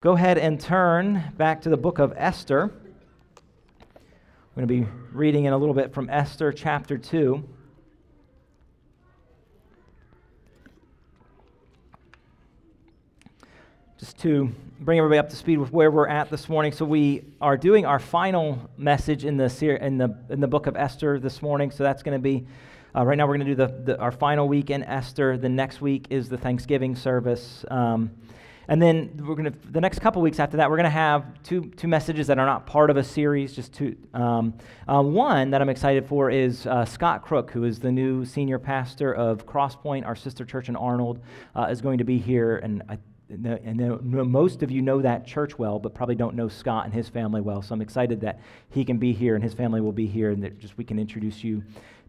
Go ahead and turn back to the book of Esther. We're going to be reading in a little bit from Esther chapter 2. Just to bring everybody up to speed with where we're at this morning. So, we are doing our final message in the, in the, in the book of Esther this morning. So, that's going to be uh, right now, we're going to do the, the, our final week in Esther. The next week is the Thanksgiving service. Um, and then we're going to, the next couple weeks after that, we're going to have two, two messages that are not part of a series, just two. Um, uh, one that I'm excited for is uh, Scott Crook, who is the new senior pastor of Crosspoint, our sister church in Arnold, uh, is going to be here. And I and most of you know that church well, but probably don't know Scott and his family well. So I'm excited that he can be here and his family will be here, and that just we can introduce you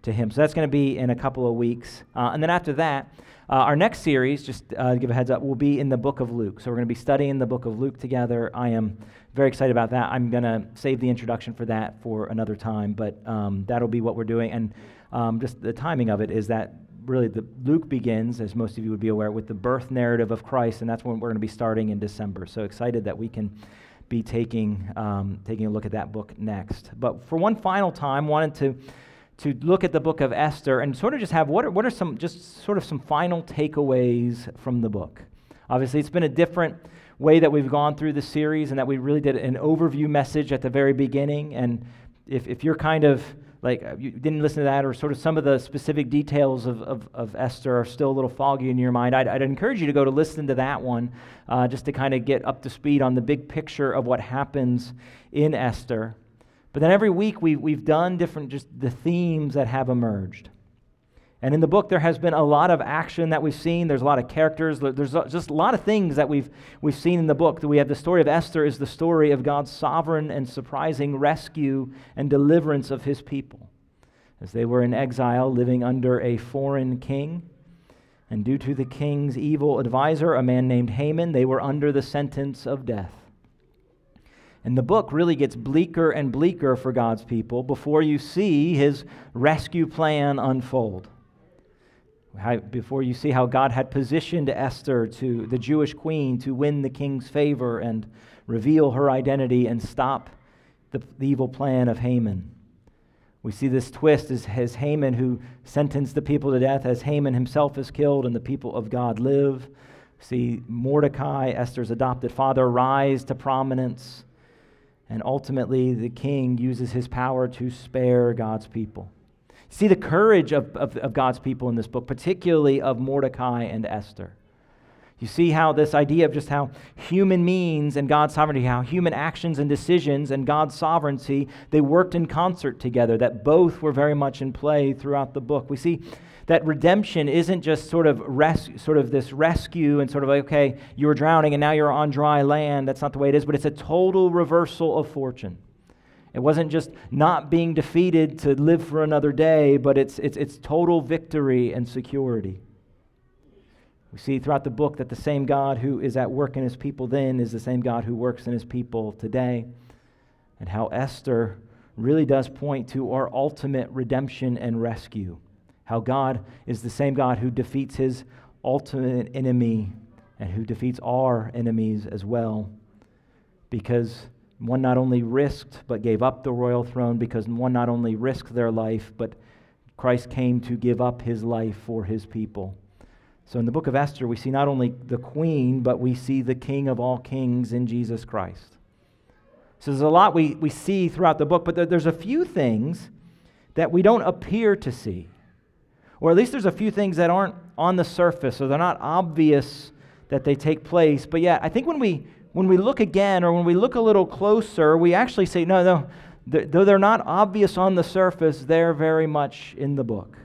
to him. So that's going to be in a couple of weeks, uh, and then after that, uh, our next series, just uh, to give a heads up, will be in the book of Luke. So we're going to be studying the book of Luke together. I am very excited about that. I'm going to save the introduction for that for another time, but um, that'll be what we're doing. And um, just the timing of it is that really the Luke begins, as most of you would be aware, with the birth narrative of Christ, and that's when we're going to be starting in December. So excited that we can be taking um, taking a look at that book next. But for one final time, wanted to to look at the book of Esther and sort of just have what are, what are some, just sort of some final takeaways from the book. Obviously, it's been a different way that we've gone through the series and that we really did an overview message at the very beginning. And if, if you're kind of like uh, you didn't listen to that or sort of some of the specific details of, of, of Esther are still a little foggy in your mind, I'd, I'd encourage you to go to listen to that one uh, just to kind of get up to speed on the big picture of what happens in Esther. But then every week we've, we've done different, just the themes that have emerged. And in the book, there has been a lot of action that we've seen. There's a lot of characters. There's just a lot of things that we've, we've seen in the book. We have the story of Esther is the story of God's sovereign and surprising rescue and deliverance of his people. As they were in exile, living under a foreign king. And due to the king's evil advisor, a man named Haman, they were under the sentence of death. And the book really gets bleaker and bleaker for God's people before you see his rescue plan unfold. How, before you see how God had positioned Esther to the Jewish queen to win the king's favor and reveal her identity and stop the, the evil plan of Haman. We see this twist as, as Haman, who sentenced the people to death, as Haman himself is killed and the people of God live. See Mordecai, Esther's adopted father, rise to prominence and ultimately, the king uses his power to spare God's people. See the courage of, of, of, God's people in this book, particularly of Mordecai and Esther. You see how this idea of just how human means and God's sovereignty, how human actions and decisions and God's sovereignty, they worked in concert together, that both were very much in play throughout the book. We see that redemption isn't just sort of res- sort of this rescue and sort of like, okay, you were drowning and now you're on dry land. That's not the way it is, but it's a total reversal of fortune. It wasn't just not being defeated to live for another day, but it's, it's, it's total victory and security. We see throughout the book that the same God who is at work in his people then is the same God who works in his people today, and how Esther really does point to our ultimate redemption and rescue how God is the same God who defeats his ultimate enemy and who defeats our enemies as well. Because one not only risked but gave up the royal throne, because one not only risked their life, but Christ came to give up his life for his people. So in the book of Esther, we see not only the queen, but we see the king of all kings in Jesus Christ. So there's a lot we, we see throughout the book, but there, there's a few things that we don't appear to see. Or at least there's a few things that aren't on the surface or they're not obvious that they take place. But yet, I think when we when we look again or when we look a little closer, we actually say, no, no, though they're not obvious on the surface, they're very much in the book.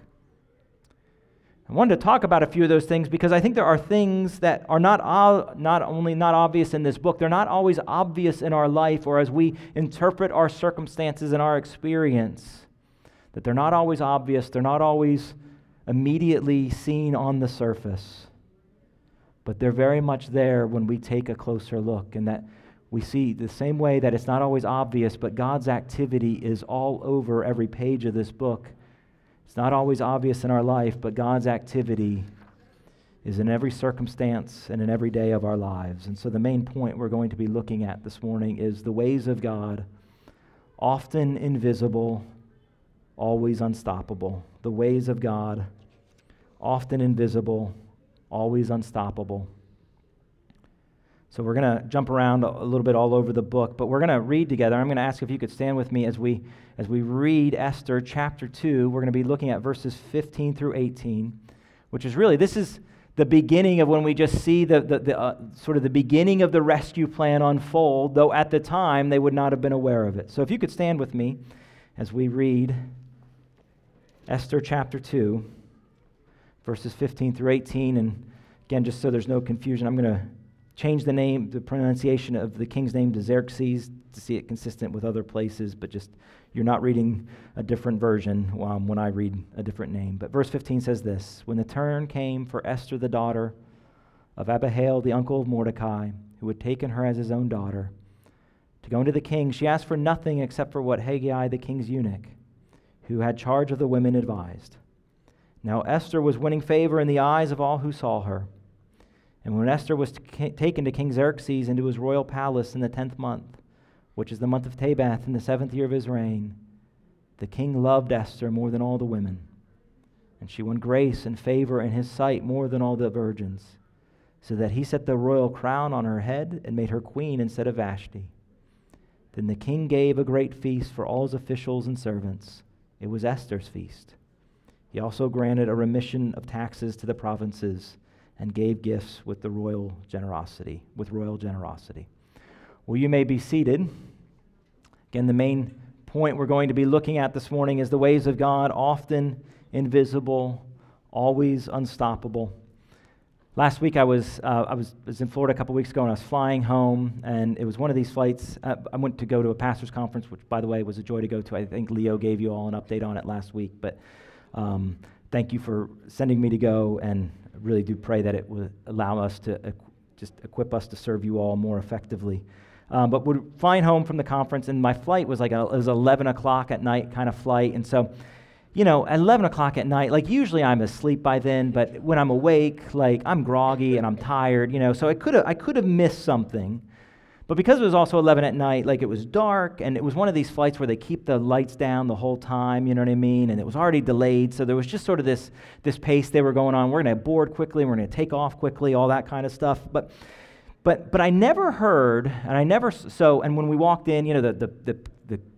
I wanted to talk about a few of those things because I think there are things that are not, not only not obvious in this book, they're not always obvious in our life or as we interpret our circumstances and our experience. That they're not always obvious, they're not always immediately seen on the surface, but they're very much there when we take a closer look, and that we see the same way that it's not always obvious, but God's activity is all over every page of this book. It's not always obvious in our life, but God's activity is in every circumstance and in every day of our lives. And so, the main point we're going to be looking at this morning is the ways of God, often invisible, always unstoppable. The ways of God, often invisible, always unstoppable. So we're going to jump around a little bit all over the book, but we're going to read together. I'm going to ask if you could stand with me as we as we read Esther chapter 2. We're going to be looking at verses 15 through 18, which is really this is the beginning of when we just see the, the, the uh, sort of the beginning of the rescue plan unfold, though at the time they would not have been aware of it. So if you could stand with me as we read Esther chapter 2, verses 15 through 18. And again, just so there's no confusion, I'm going to change the name, the pronunciation of the king's name to Xerxes to see it consistent with other places, but just you're not reading a different version um, when I read a different name. But verse 15 says this When the turn came for Esther, the daughter of Abihail, the uncle of Mordecai, who had taken her as his own daughter, to go into the king, she asked for nothing except for what Hegai, the king's eunuch, who had charge of the women, advised. Now Esther was winning favor in the eyes of all who saw her. And when Esther was t- taken to King Xerxes into his royal palace in the tenth month, which is the month of Tebeth in the seventh year of his reign, the king loved Esther more than all the women. And she won grace and favor in his sight more than all the virgins, so that he set the royal crown on her head and made her queen instead of Vashti. Then the king gave a great feast for all his officials and servants. It was Esther's feast. He also granted a remission of taxes to the provinces and gave gifts with the royal generosity, with royal generosity. Well, you may be seated. Again, the main point we're going to be looking at this morning is the ways of God, often invisible, always unstoppable. Last week I was, uh, I was, was in Florida a couple weeks ago and I was flying home, and it was one of these flights. Uh, I went to go to a pastor's conference, which, by the way, was a joy to go to. I think Leo gave you all an update on it last week, but um, thank you for sending me to go and really do pray that it will allow us to just equip us to serve you all more effectively. Um, but we're flying home from the conference, and my flight was like a, it was 11 o'clock at night kind of flight. And so, you know, at 11 o'clock at night, like usually I'm asleep by then, but when I'm awake, like I'm groggy and I'm tired, you know, so I could have I could have missed something. But because it was also 11 at night, like it was dark, and it was one of these flights where they keep the lights down the whole time, you know what I mean? And it was already delayed, so there was just sort of this, this pace they were going on. We're going to board quickly, we're going to take off quickly, all that kind of stuff. But, but, but I never heard, and I never, so, and when we walked in, you know, the, the, the, the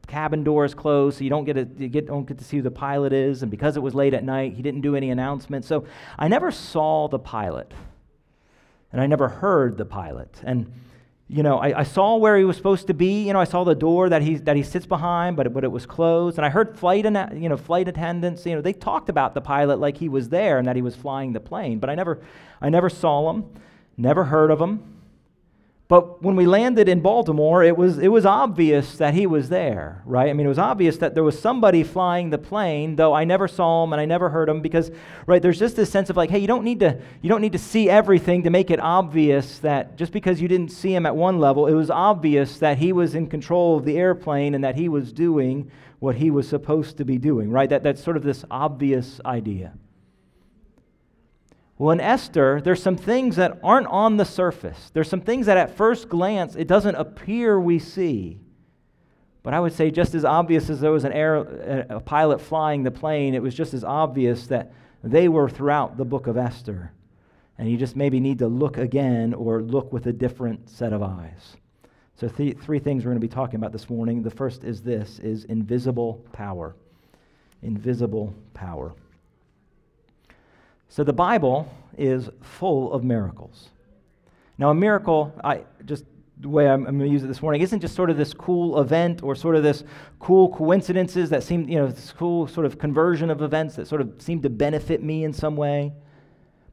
cabin doors closed, so you don't get, to, you get, don't get to see who the pilot is. And because it was late at night, he didn't do any announcements. So I never saw the pilot, and I never heard the pilot. And you know, I, I, saw where he was supposed to be. You know, I saw the door that he, that he sits behind, but it, but it was closed. And I heard flight, you know, flight attendants, you know, they talked about the pilot like he was there and that he was flying the plane. But I never, I never saw him, never heard of him. But when we landed in Baltimore, it was, it was obvious that he was there, right? I mean, it was obvious that there was somebody flying the plane, though I never saw him and I never heard him because, right, there's just this sense of like, hey, you don't need to, you don't need to see everything to make it obvious that just because you didn't see him at one level, it was obvious that he was in control of the airplane and that he was doing what he was supposed to be doing, right? That, that's sort of this obvious idea. Well, in Esther, there's some things that aren't on the surface. There's some things that at first glance it doesn't appear we see. But I would say, just as obvious as there was an air, a pilot flying the plane, it was just as obvious that they were throughout the book of Esther. And you just maybe need to look again or look with a different set of eyes. So th- three things we're going to be talking about this morning. The first is this is invisible power. Invisible power. So the Bible is full of miracles. Now, a miracle, I just the way I'm, I'm going to use it this morning, isn't just sort of this cool event or sort of this cool coincidences that seem, you know, this cool sort of conversion of events that sort of seem to benefit me in some way.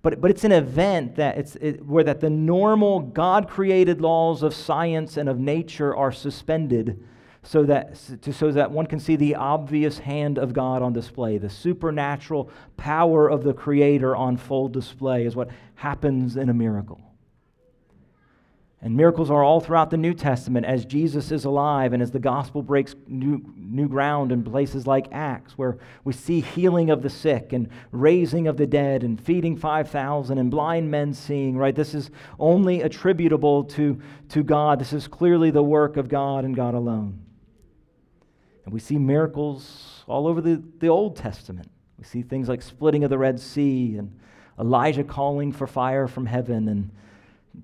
But, but it's an event that it's it, where that the normal God-created laws of science and of nature are suspended so that, so that one can see the obvious hand of God on display. The supernatural power of the Creator on full display is what happens in a miracle. And miracles are all throughout the New Testament as Jesus is alive and as the gospel breaks new, new ground in places like Acts, where we see healing of the sick and raising of the dead and feeding 5,000 and blind men seeing, right? This is only attributable to, to God. This is clearly the work of God and God alone. We see miracles all over the, the Old Testament. We see things like splitting of the Red Sea and Elijah calling for fire from heaven and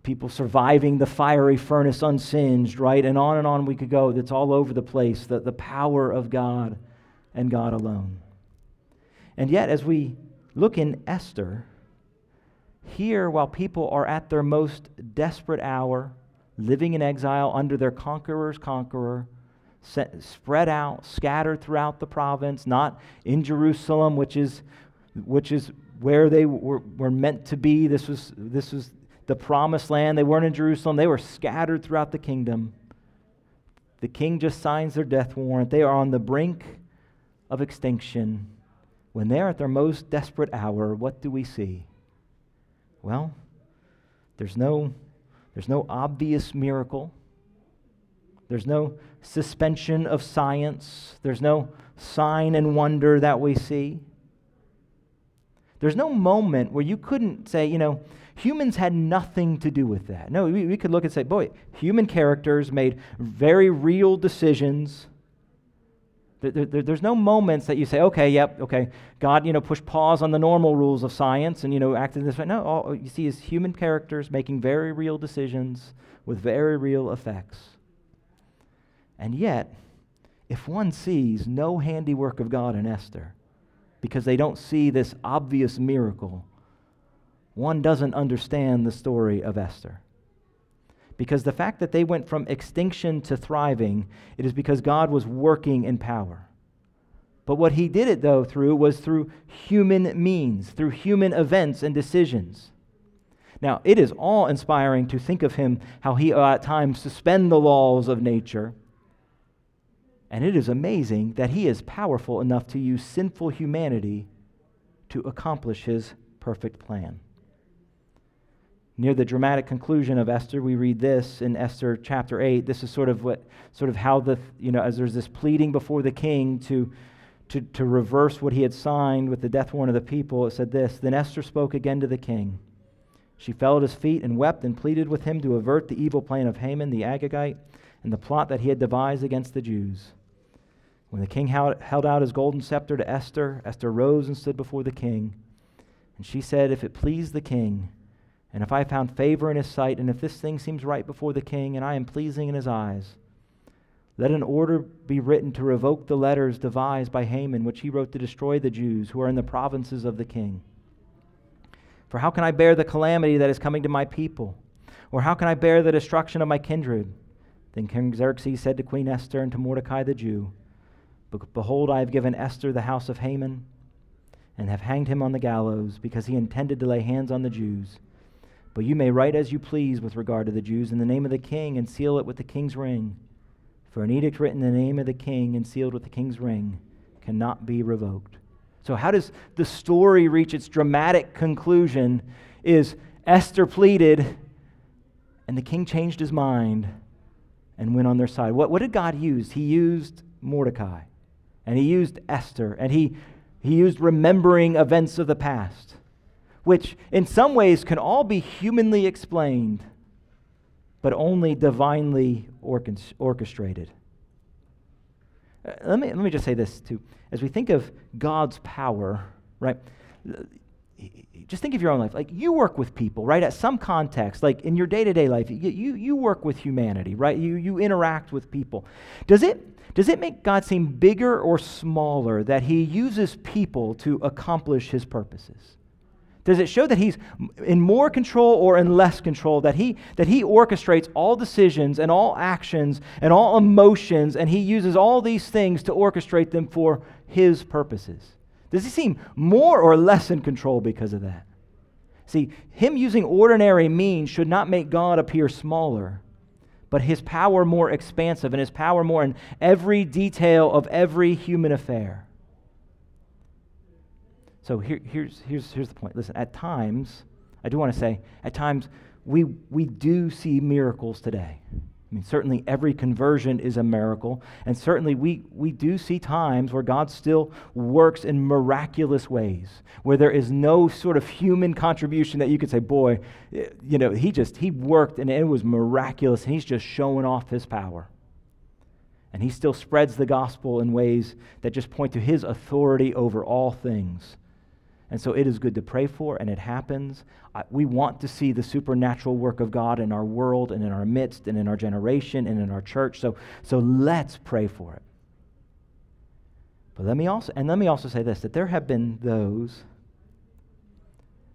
people surviving the fiery furnace unsinged, right? And on and on we could go. That's all over the place, the, the power of God and God alone. And yet, as we look in Esther, here, while people are at their most desperate hour, living in exile under their conqueror's conqueror, set, spread out, scattered throughout the province, not in Jerusalem, which is, which is where they were, were meant to be. This was, this was the promised land. They weren't in Jerusalem, they were scattered throughout the kingdom. The king just signs their death warrant. They are on the brink of extinction. When they're at their most desperate hour, what do we see? Well, there's no, there's no obvious miracle. There's no suspension of science. There's no sign and wonder that we see. There's no moment where you couldn't say, you know, humans had nothing to do with that. No, we, we could look and say, boy, human characters made very real decisions. There, there, there's no moments that you say, okay, yep, okay, God, you know, push pause on the normal rules of science and, you know, acted this way. No, all you see is human characters making very real decisions with very real effects. And yet, if one sees no handiwork of God in Esther, because they don't see this obvious miracle, one doesn't understand the story of Esther. Because the fact that they went from extinction to thriving, it is because God was working in power. But what he did it, though, through was through human means, through human events and decisions. Now, it is awe inspiring to think of him how he at times suspend the laws of nature. And it is amazing that he is powerful enough to use sinful humanity to accomplish his perfect plan. Near the dramatic conclusion of Esther, we read this in Esther chapter 8. This is sort of what, sort of how the, you know, as there's this pleading before the king to, to, to reverse what he had signed with the death warrant of the people. It said this Then Esther spoke again to the king. She fell at his feet and wept and pleaded with him to avert the evil plan of Haman the Agagite and the plot that he had devised against the Jews. When the king held out his golden scepter to Esther, Esther rose and stood before the king. And she said, If it please the king, and if I found favor in his sight, and if this thing seems right before the king, and I am pleasing in his eyes, let an order be written to revoke the letters devised by Haman, which he wrote to destroy the Jews who are in the provinces of the king. For how can I bear the calamity that is coming to my people? Or how can I bear the destruction of my kindred? Then King Xerxes said to Queen Esther and to Mordecai the Jew, Behold, I have given Esther the house of Haman, and have hanged him on the gallows, because he intended to lay hands on the Jews. But you may write as you please with regard to the Jews in the name of the king and seal it with the king's ring. For an edict written in the name of the king and sealed with the king's ring cannot be revoked. So, how does the story reach its dramatic conclusion? Is Esther pleaded, and the king changed his mind and went on their side. What, what did God use? He used Mordecai, and he used Esther, and he, he used remembering events of the past which in some ways can all be humanly explained, but only divinely orchestrated. Uh, let me, let me just say this too. As we think of God's power, right? Just think of your own life. Like you work with people, right? At some context, like in your day to day life, you, you, you work with humanity, right? You, you interact with people. Does it, does it make God seem bigger or smaller that he uses people to accomplish his purposes? Does it show that he's in more control or in less control? That he, that he orchestrates all decisions and all actions and all emotions, and he uses all these things to orchestrate them for his purposes? Does he seem more or less in control because of that? See, him using ordinary means should not make God appear smaller, but his power more expansive and his power more in every detail of every human affair. So here, here's, here's, here's the point. Listen, at times, I do want to say, at times, we, we do see miracles today. I mean, certainly every conversion is a miracle, and certainly we, we do see times where God still works in miraculous ways, where there is no sort of human contribution that you could say, boy, eh, you know, he just, he worked and it was miraculous, and he's just showing off his power. And he still spreads the gospel in ways that just point to his authority over all things. And so it is good to pray for, and it happens. We want to see the supernatural work of God in our world and in our midst and in our generation and in our church. So, so let's pray for it. But let me also, and let me also say this that there have been those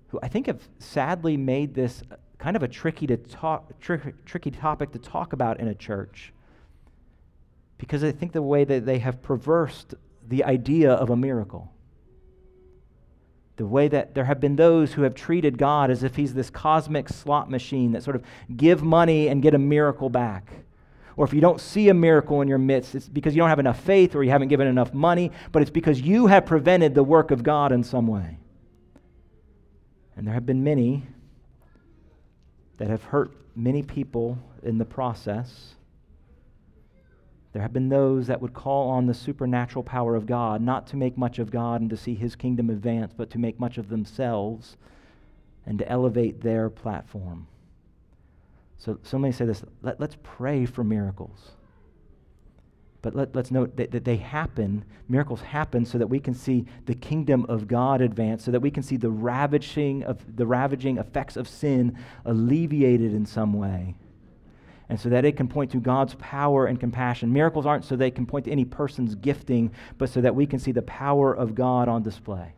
who I think have sadly made this kind of a tricky, to talk, tri- tricky topic to talk about in a church because I think the way that they have perversed the idea of a miracle the way that there have been those who have treated God as if he's this cosmic slot machine that sort of give money and get a miracle back. Or if you don't see a miracle in your midst, it's because you don't have enough faith or you haven't given enough money, but it's because you have prevented the work of God in some way. And there have been many that have hurt many people in the process. There have been those that would call on the supernatural power of God, not to make much of God and to see his kingdom advance, but to make much of themselves and to elevate their platform. So, so let me say this let, us pray for miracles. But let, us note that, that they happen, miracles happen so that we can see the kingdom of God advance, so that we can see the ravaging, of, the ravaging effects of sin alleviated in some way and so that it can point to God's power and compassion. Miracles aren't so they can point to any person's gifting, but so that we can see the power of God on display.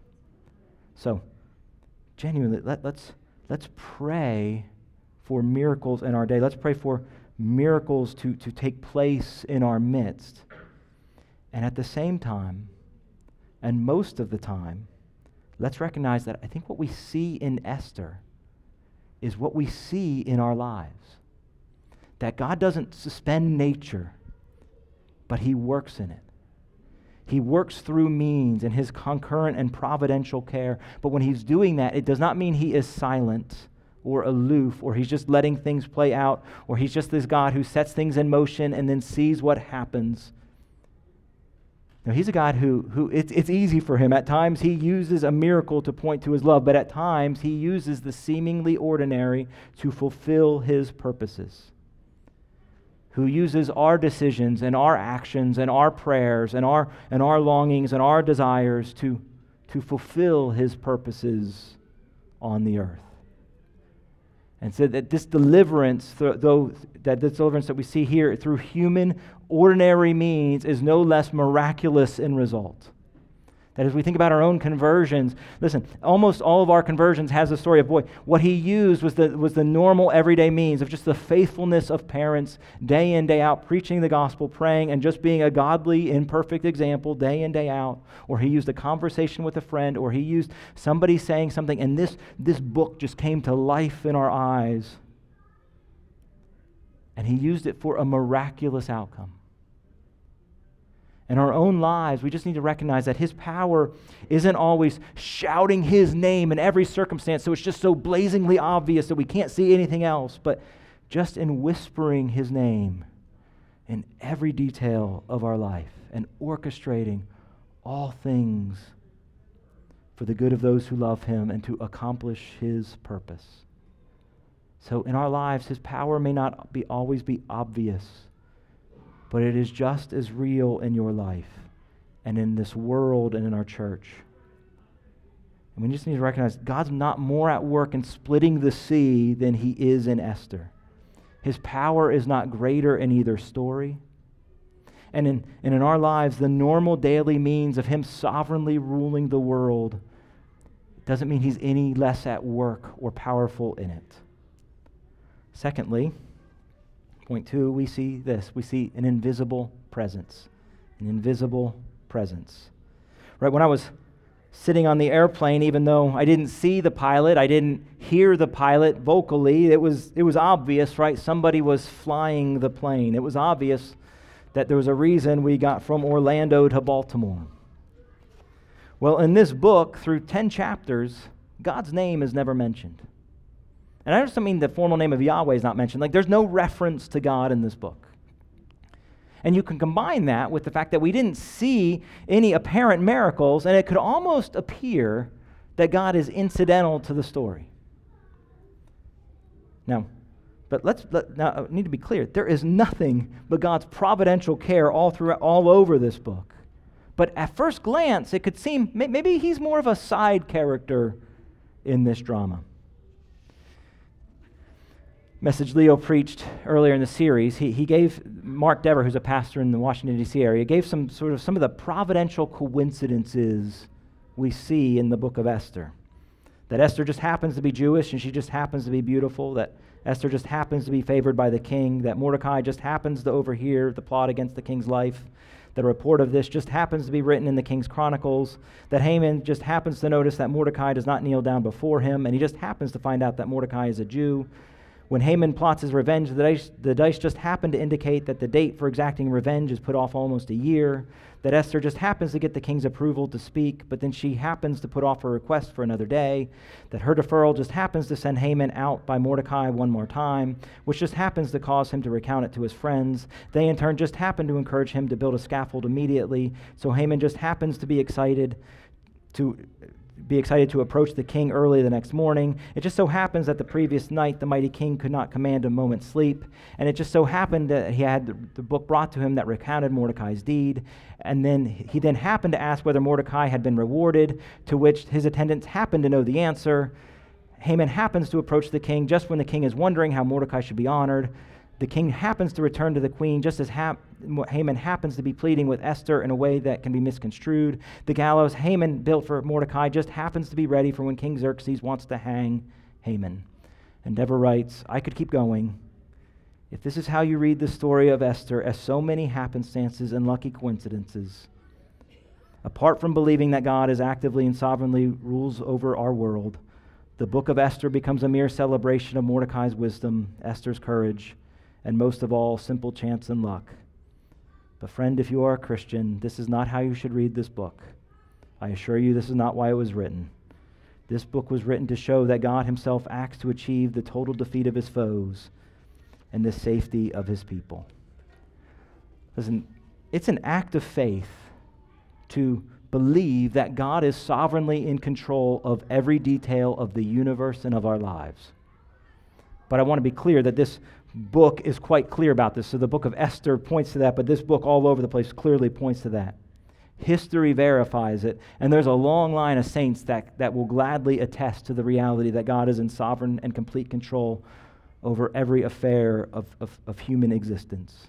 So, genuinely, let, let's, let's pray for miracles in our day. Let's pray for miracles to, to take place in our midst. And at the same time, and most of the time, let's recognize that I think what we see in Esther is what we see in our lives that God doesn't suspend nature, but He works in it. He works through means and His concurrent and providential care. But when He's doing that, it does not mean He is silent or aloof or He's just letting things play out or He's just this God who sets things in motion and then sees what happens. Now, he's a God who, who it's, it's easy for him. At times, he uses a miracle to point to his love, but at times, he uses the seemingly ordinary to fulfill his purposes who uses our decisions and our actions and our prayers and our, and our longings and our desires to, to fulfill his purposes on the earth. And so that this deliverance, though that this deliverance that we see here through human, ordinary means, is no less miraculous in result. That as we think about our own conversions, listen, almost all of our conversions has a story of boy, what he used was the, was the normal everyday means of just the faithfulness of parents day in, day out, preaching the gospel, praying, and just being a godly, imperfect example day in, day out. Or he used a conversation with a friend, or he used somebody saying something, and this, this book just came to life in our eyes. And he used it for a miraculous outcome in our own lives, we just need to recognize that His power isn't always shouting His name in every circumstance, so it's just so blazingly obvious that we can't see anything else, but just in whispering His name in every detail of our life and orchestrating all things for the good of those who love Him and to accomplish His purpose. So in our lives, His power may not be, always be obvious but it is just as real in your life and in this world and in our church. And we just need to recognize God's not more at work in splitting the sea than he is in Esther. His power is not greater in either story. And in, and in our lives, the normal daily means of him sovereignly ruling the world doesn't mean he's any less at work or powerful in it. Secondly, Point two, we see this. We see an invisible presence. An invisible presence. Right? When I was sitting on the airplane, even though I didn't see the pilot, I didn't hear the pilot vocally, it was, it was obvious, right? Somebody was flying the plane. It was obvious that there was a reason we got from Orlando to Baltimore. Well, in this book, through 10 chapters, God's name is never mentioned. And I just don't mean the formal name of Yahweh is not mentioned. Like, there's no reference to God in this book. And you can combine that with the fact that we didn't see any apparent miracles, and it could almost appear that God is incidental to the story. Now, but let's let, now I need to be clear. There is nothing but God's providential care all through all over this book. But at first glance, it could seem maybe he's more of a side character in this drama. Message Leo preached earlier in the series, he, he gave Mark Dever, who's a pastor in the Washington, D.C. area, gave some sort of some of the providential coincidences we see in the book of Esther. That Esther just happens to be Jewish and she just happens to be beautiful, that Esther just happens to be favored by the king, that Mordecai just happens to overhear the plot against the king's life, that a report of this just happens to be written in the king's chronicles, that Haman just happens to notice that Mordecai does not kneel down before him, and he just happens to find out that Mordecai is a Jew, when Haman plots his revenge, the dice, the dice just happen to indicate that the date for exacting revenge is put off almost a year, that Esther just happens to get the king's approval to speak, but then she happens to put off her request for another day, that her deferral just happens to send Haman out by Mordecai one more time, which just happens to cause him to recount it to his friends. They, in turn, just happen to encourage him to build a scaffold immediately, so Haman just happens to be excited to be excited to approach the king early the next morning. It just so happens that the previous night the mighty king could not command a moment's sleep, and it just so happened that he had the, book brought to him that recounted Mordecai's deed, and then he then happened to ask whether Mordecai had been rewarded, to which his attendants happened to know the answer. Haman happens to approach the king just when the king is wondering how Mordecai should be honored the king happens to return to the queen just as ha- Haman happens to be pleading with Esther in a way that can be misconstrued. The gallows Haman built for Mordecai just happens to be ready for when King Xerxes wants to hang Haman. And Dever writes, I could keep going. If this is how you read the story of Esther, as so many happenstances and lucky coincidences, apart from believing that God is actively and sovereignly rules over our world, the book of Esther becomes a mere celebration of Mordecai's wisdom, Esther's courage, and most of all, simple chance and luck. But, friend, if you are a Christian, this is not how you should read this book. I assure you, this is not why it was written. This book was written to show that God Himself acts to achieve the total defeat of His foes and the safety of His people. Listen, it's an act of faith to believe that God is sovereignly in control of every detail of the universe and of our lives. But I want to be clear that this book is quite clear about this. So the book of Esther points to that, but this book all over the place clearly points to that. History verifies it, and there's a long line of saints that, that will gladly attest to the reality that God is in sovereign and complete control over every affair of, of, of human existence.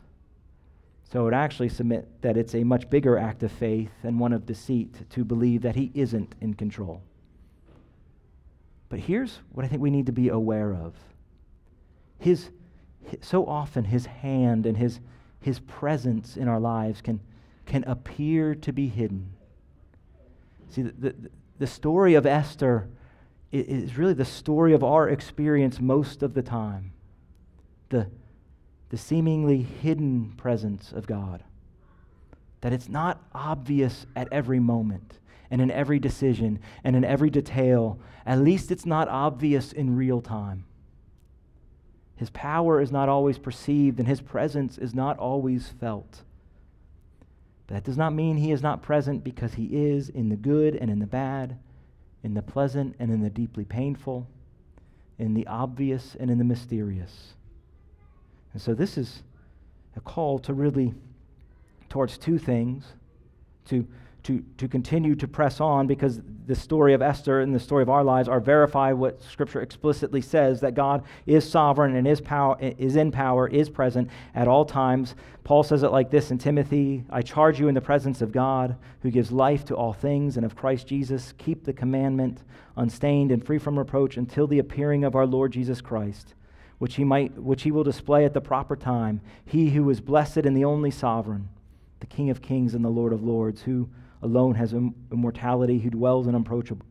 So I would actually submit that it's a much bigger act of faith and one of deceit to believe that he isn't in control. But here's what I think we need to be aware of his so often his hand and his, his presence in our lives can, can appear to be hidden. See, the, the, the story of Esther is really the story of our experience most of the time. The, the seemingly hidden presence of God. That it's not obvious at every moment and in every decision and in every detail. At least it's not obvious in real time. His power is not always perceived, and his presence is not always felt. But that does not mean he is not present because he is in the good and in the bad, in the pleasant and in the deeply painful, in the obvious and in the mysterious. And so this is a call to really towards two things to to, to continue to press on because the story of Esther and the story of our lives are verify what Scripture explicitly says that God is sovereign and is, power, is in power, is present at all times. Paul says it like this in Timothy I charge you in the presence of God, who gives life to all things, and of Christ Jesus, keep the commandment unstained and free from reproach until the appearing of our Lord Jesus Christ. Which he, might, which he will display at the proper time, he who is blessed and the only sovereign, the King of kings and the Lord of lords, who alone has immortality, who dwells in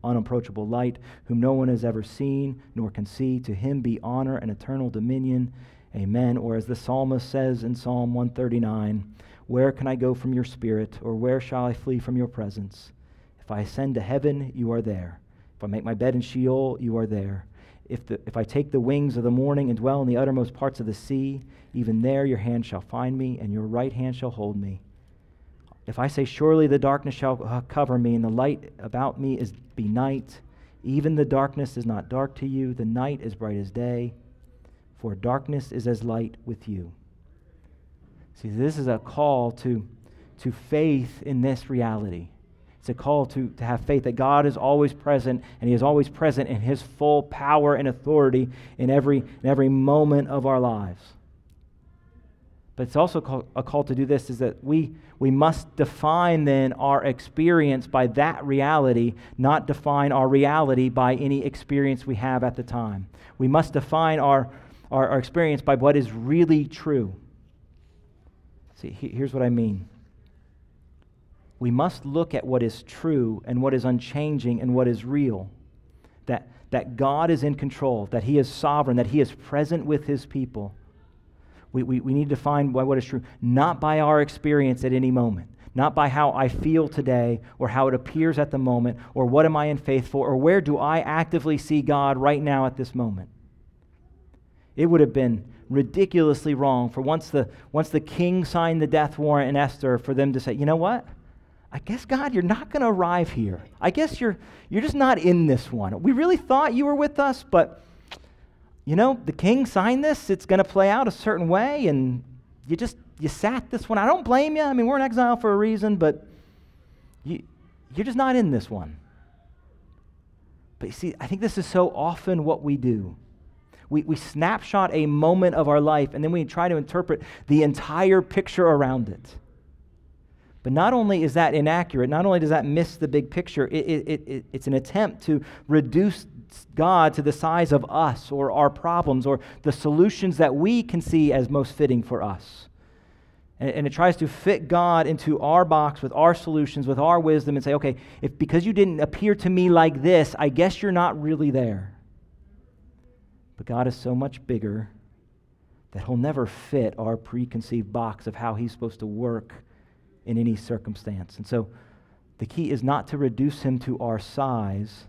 unapproachable, light, whom no one has ever seen nor can see. To him be honor and eternal dominion. Amen. Or as the psalmist says in Psalm 139 Where can I go from your spirit, or where shall I flee from your presence? If I ascend to heaven, you are there. If I make my bed in Sheol, you are there. if, the, if I take the wings of the morning and dwell in the uttermost parts of the sea, even there your hand shall find me, and your right hand shall hold me. If I say, Surely the darkness shall uh, cover me, and the light about me is be night, even the darkness is not dark to you, the night is bright as day, for darkness is as light with you. See, this is a call to, to faith in this reality. It's a call to, to have faith that God is always present, and He is always present in His full power and authority in every, in every moment of our lives. But it's also a call to do this is that we, we must define then our experience by that reality, not define our reality by any experience we have at the time. We must define our, our, our experience by what is really true. See, here's what I mean. We must look at what is true and what is unchanging and what is real. That, that God is in control, that He is sovereign, that He is present with His people we, we, we need to find what is true, not by our experience at any moment, not by how I feel today or how it appears at the moment or what am I in faith for or where do I actively see God right now at this moment. It would have been ridiculously wrong for once the, once the king signed the death warrant in Esther for them to say, you know what? I guess, God, you're not going to arrive here. I guess you're, you're just not in this one. We really thought you were with us, but you know, the king signed this, it's going to play out a certain way, and you just, you sat this one. I don't blame you. I mean, we're in exile for a reason, but you, you're just not in this one. But you see, I think this is so often what we do. We, we snapshot a moment of our life and then we try to interpret the entire picture around it. But not only is that inaccurate, not only does that miss the big picture, it, it, it, it's an attempt to reduce God to the size of us or our problems or the solutions that we can see as most fitting for us. And, and it tries to fit God into our box with our solutions, with our wisdom, and say, okay, if because you didn't appear to me like this, I guess you're not really there. But God is so much bigger that He'll never fit our preconceived box of how He's supposed to work in any circumstance. And so the key is not to reduce him to our size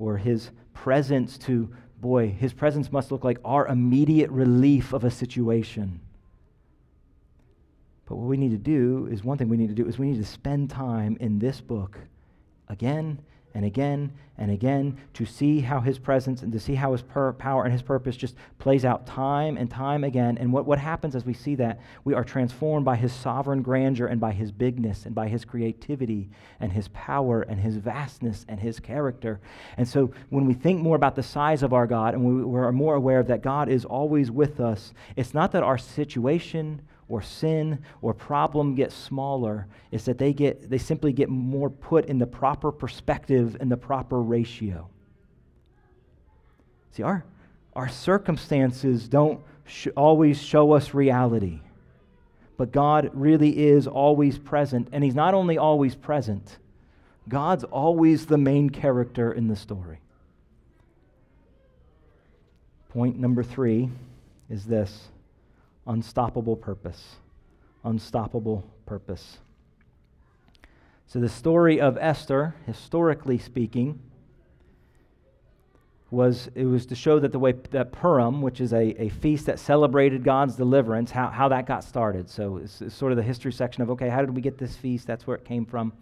or his presence to, boy, his presence must look like our immediate relief of a situation. But what we need to do is one thing we need to do is we need to spend time in this book again and again and again to see how his presence and to see how his per- power and his purpose just plays out time and time again. And what, what happens as we see that, we are transformed by his sovereign grandeur and by his bigness and by his creativity and his power and his vastness and his character. And so when we think more about the size of our God and we, we're more aware that God is always with us, it's not that our situation or sin or problem get smaller is that they get they simply get more put in the proper perspective and the proper ratio. See our our circumstances don't sh- always show us reality but god really is always present and he's not only always present god's always the main character in the story. Point number three is this unstoppable purpose. Unstoppable purpose. So, the story of Esther, historically speaking, was it was to show that the way that Purim, which is a, a feast that celebrated God's deliverance, how, how that got started. So it's, it's sort of the history section of okay, how did we get this feast? That's where it came from.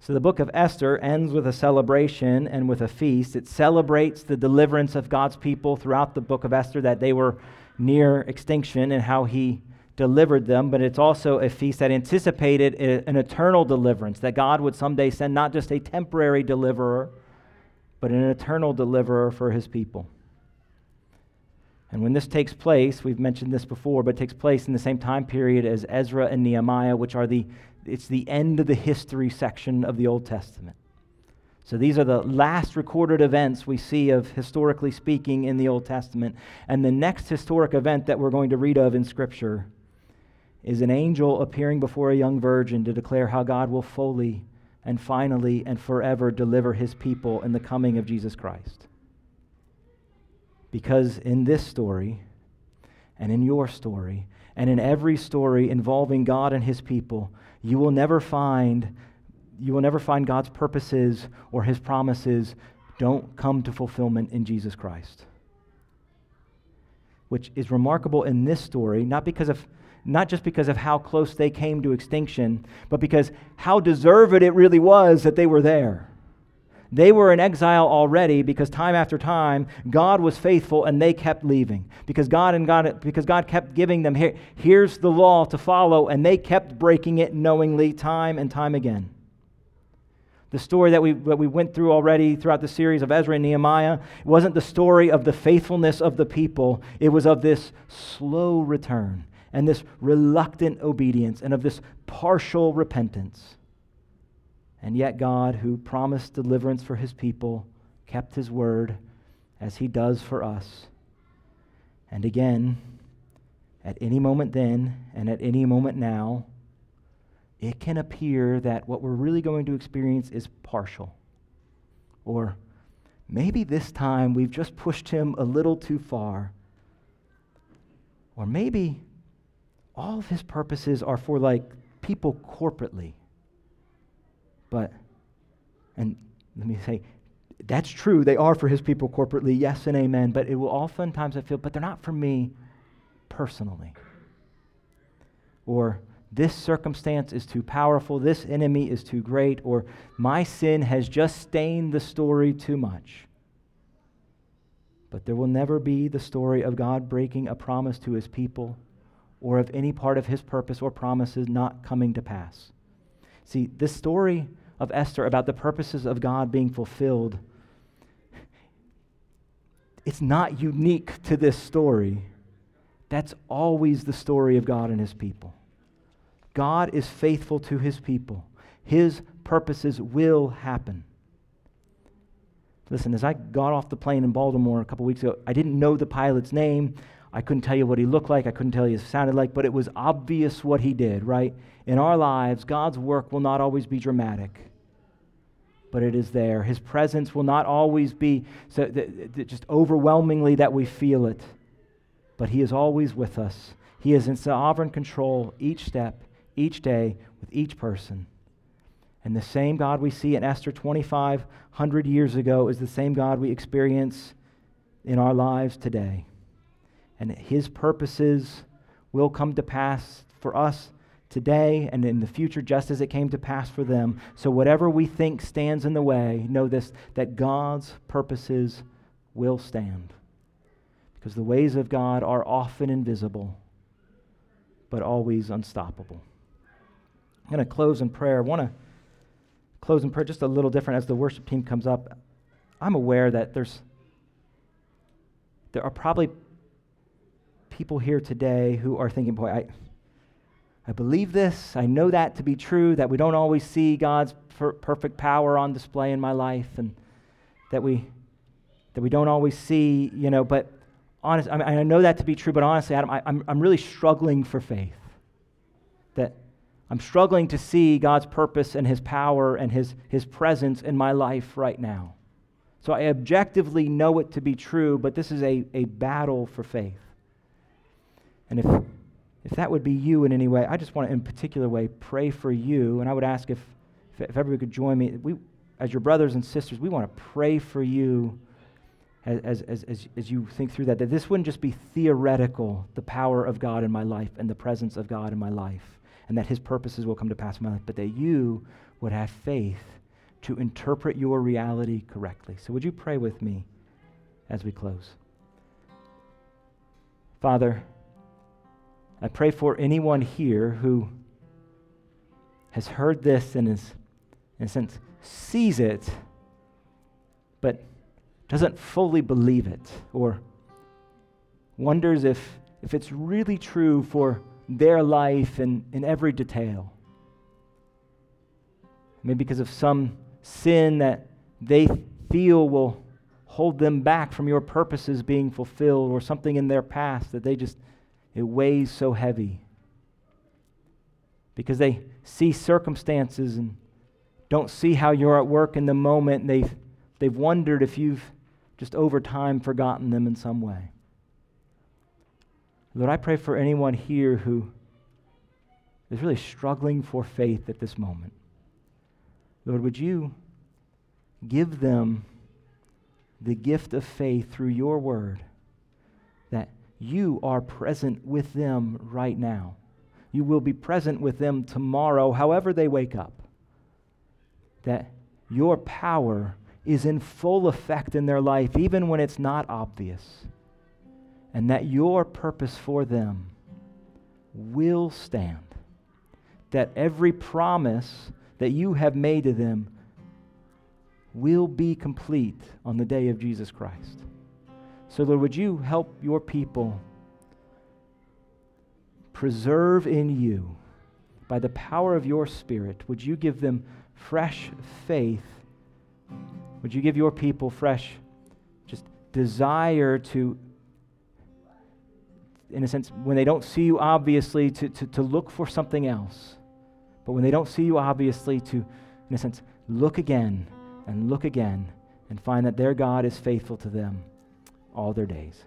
So the book of Esther ends with a celebration and with a feast. It celebrates the deliverance of God's people throughout the book of Esther, that they were near extinction and how he delivered them, but it's also a feast that anticipated an eternal deliverance, that God would someday send not just a temporary deliverer, but an eternal deliverer for his people. And when this takes place, we've mentioned this before, but it takes place in the same time period as Ezra and Nehemiah, which are the it's the end of the history section of the Old Testament. So these are the last recorded events we see of, historically speaking, in the Old Testament. And the next historic event that we're going to read of in Scripture is an angel appearing before a young virgin to declare how God will fully and finally and forever deliver his people in the coming of Jesus Christ. Because in this story, and in your story, and in every story involving God and his people, you will never find you will never find God's purposes or his promises don't come to fulfillment in Jesus Christ. Which is remarkable in this story, not because of not just because of how close they came to extinction, but because how deserved it really was that they were there. They were in exile already because time after time God was faithful and they kept leaving. Because God and God because God kept giving them here, here's the law to follow and they kept breaking it knowingly time and time again. The story that we, that we went through already throughout the series of Ezra and Nehemiah wasn't the story of the faithfulness of the people, it was of this slow return and this reluctant obedience and of this partial repentance. And yet, God, who promised deliverance for his people, kept his word as he does for us. And again, at any moment then and at any moment now, it can appear that what we're really going to experience is partial. Or maybe this time we've just pushed him a little too far. Or maybe all of his purposes are for like people corporately. But, and let me say, that's true. They are for his people corporately, yes and amen. But it will oftentimes I feel, but they're not for me personally. Or this circumstance is too powerful, this enemy is too great, or my sin has just stained the story too much. But there will never be the story of God breaking a promise to his people or of any part of his purpose or promises not coming to pass. See, this story of Esther about the purposes of God being fulfilled, it's not unique to this story. That's always the story of God and his people. God is faithful to his people. His purposes will happen. Listen, as I got off the plane in Baltimore a couple weeks ago, I didn't know the pilot's name. I couldn't tell you what he looked like. I couldn't tell you what he sounded like, but it was obvious what he did, right? In our lives, God's work will not always be dramatic but it is there. His presence will not always be so that, that just overwhelmingly that we feel it, but He is always with us. He is in sovereign control each step, each day, with each person. And the same God we see in Esther 2,500 years ago is the same God we experience in our lives today. And His purposes will come to pass for us today and in the future, just as it came to pass for them. So, whatever we think stands in the way, know this that God's purposes will stand. Because the ways of God are often invisible, but always unstoppable. I'm going to close in prayer. I want to close in prayer just a little different as the worship team comes up. I'm aware that there's there are probably people here today who are thinking, boy, I I believe this. I know that to be true, that we don't always see God's per- perfect power on display in my life, and that we, that we don't always see, you know, but honest, I, mean, I know that to be true, but honestly, Adam, I, I'm, I'm really struggling for faith. I'm struggling to see God's purpose and His power and His, His presence in my life right now. So I objectively know it to be true, but this is a, a battle for faith. And if if that would be you in any way, I just want to, in particular way, pray for you. And I would ask if, if, if everybody could join me. We, as your brothers and sisters, we want to pray for you as, as, as, as you think through that, that this wouldn't just be theoretical, the power of God in my life and the presence of God in my life, and that his purposes will come to pass in my life, but that you would have faith to interpret your reality correctly. So would you pray with me as we close? Father, I pray for anyone here who has heard this and is, in a sense, sees it, but doesn't fully believe it, or wonders if, if it's really true for their life in, in every detail. Maybe because of some sin that they feel will hold them back from your purposes being fulfilled, or something in their past that they just it weighs so heavy because they see circumstances and don't see how you're at work in the moment. They've, they've wondered if you've just over time forgotten them in some way. Lord, I pray for anyone here who is really struggling for faith at this moment. Lord, would you give them the gift of faith through your word that you are present with them right now. You will be present with them tomorrow, however they wake up. That your power is in full effect in their life, even when it's not obvious. And that your purpose for them will stand. That every promise that you have made to them will be complete on the day of Jesus Christ. So, Lord, would you help your people preserve in you by the power of your Spirit? Would you give them fresh faith? Would you give your people fresh, just desire to, in a sense, when they don't see you obviously, to, to, to look for something else? But when they don't see you obviously, to, in a sense, look again and look again and find that their God is faithful to them all their days.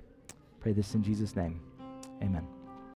Pray this in Jesus' name. Amen.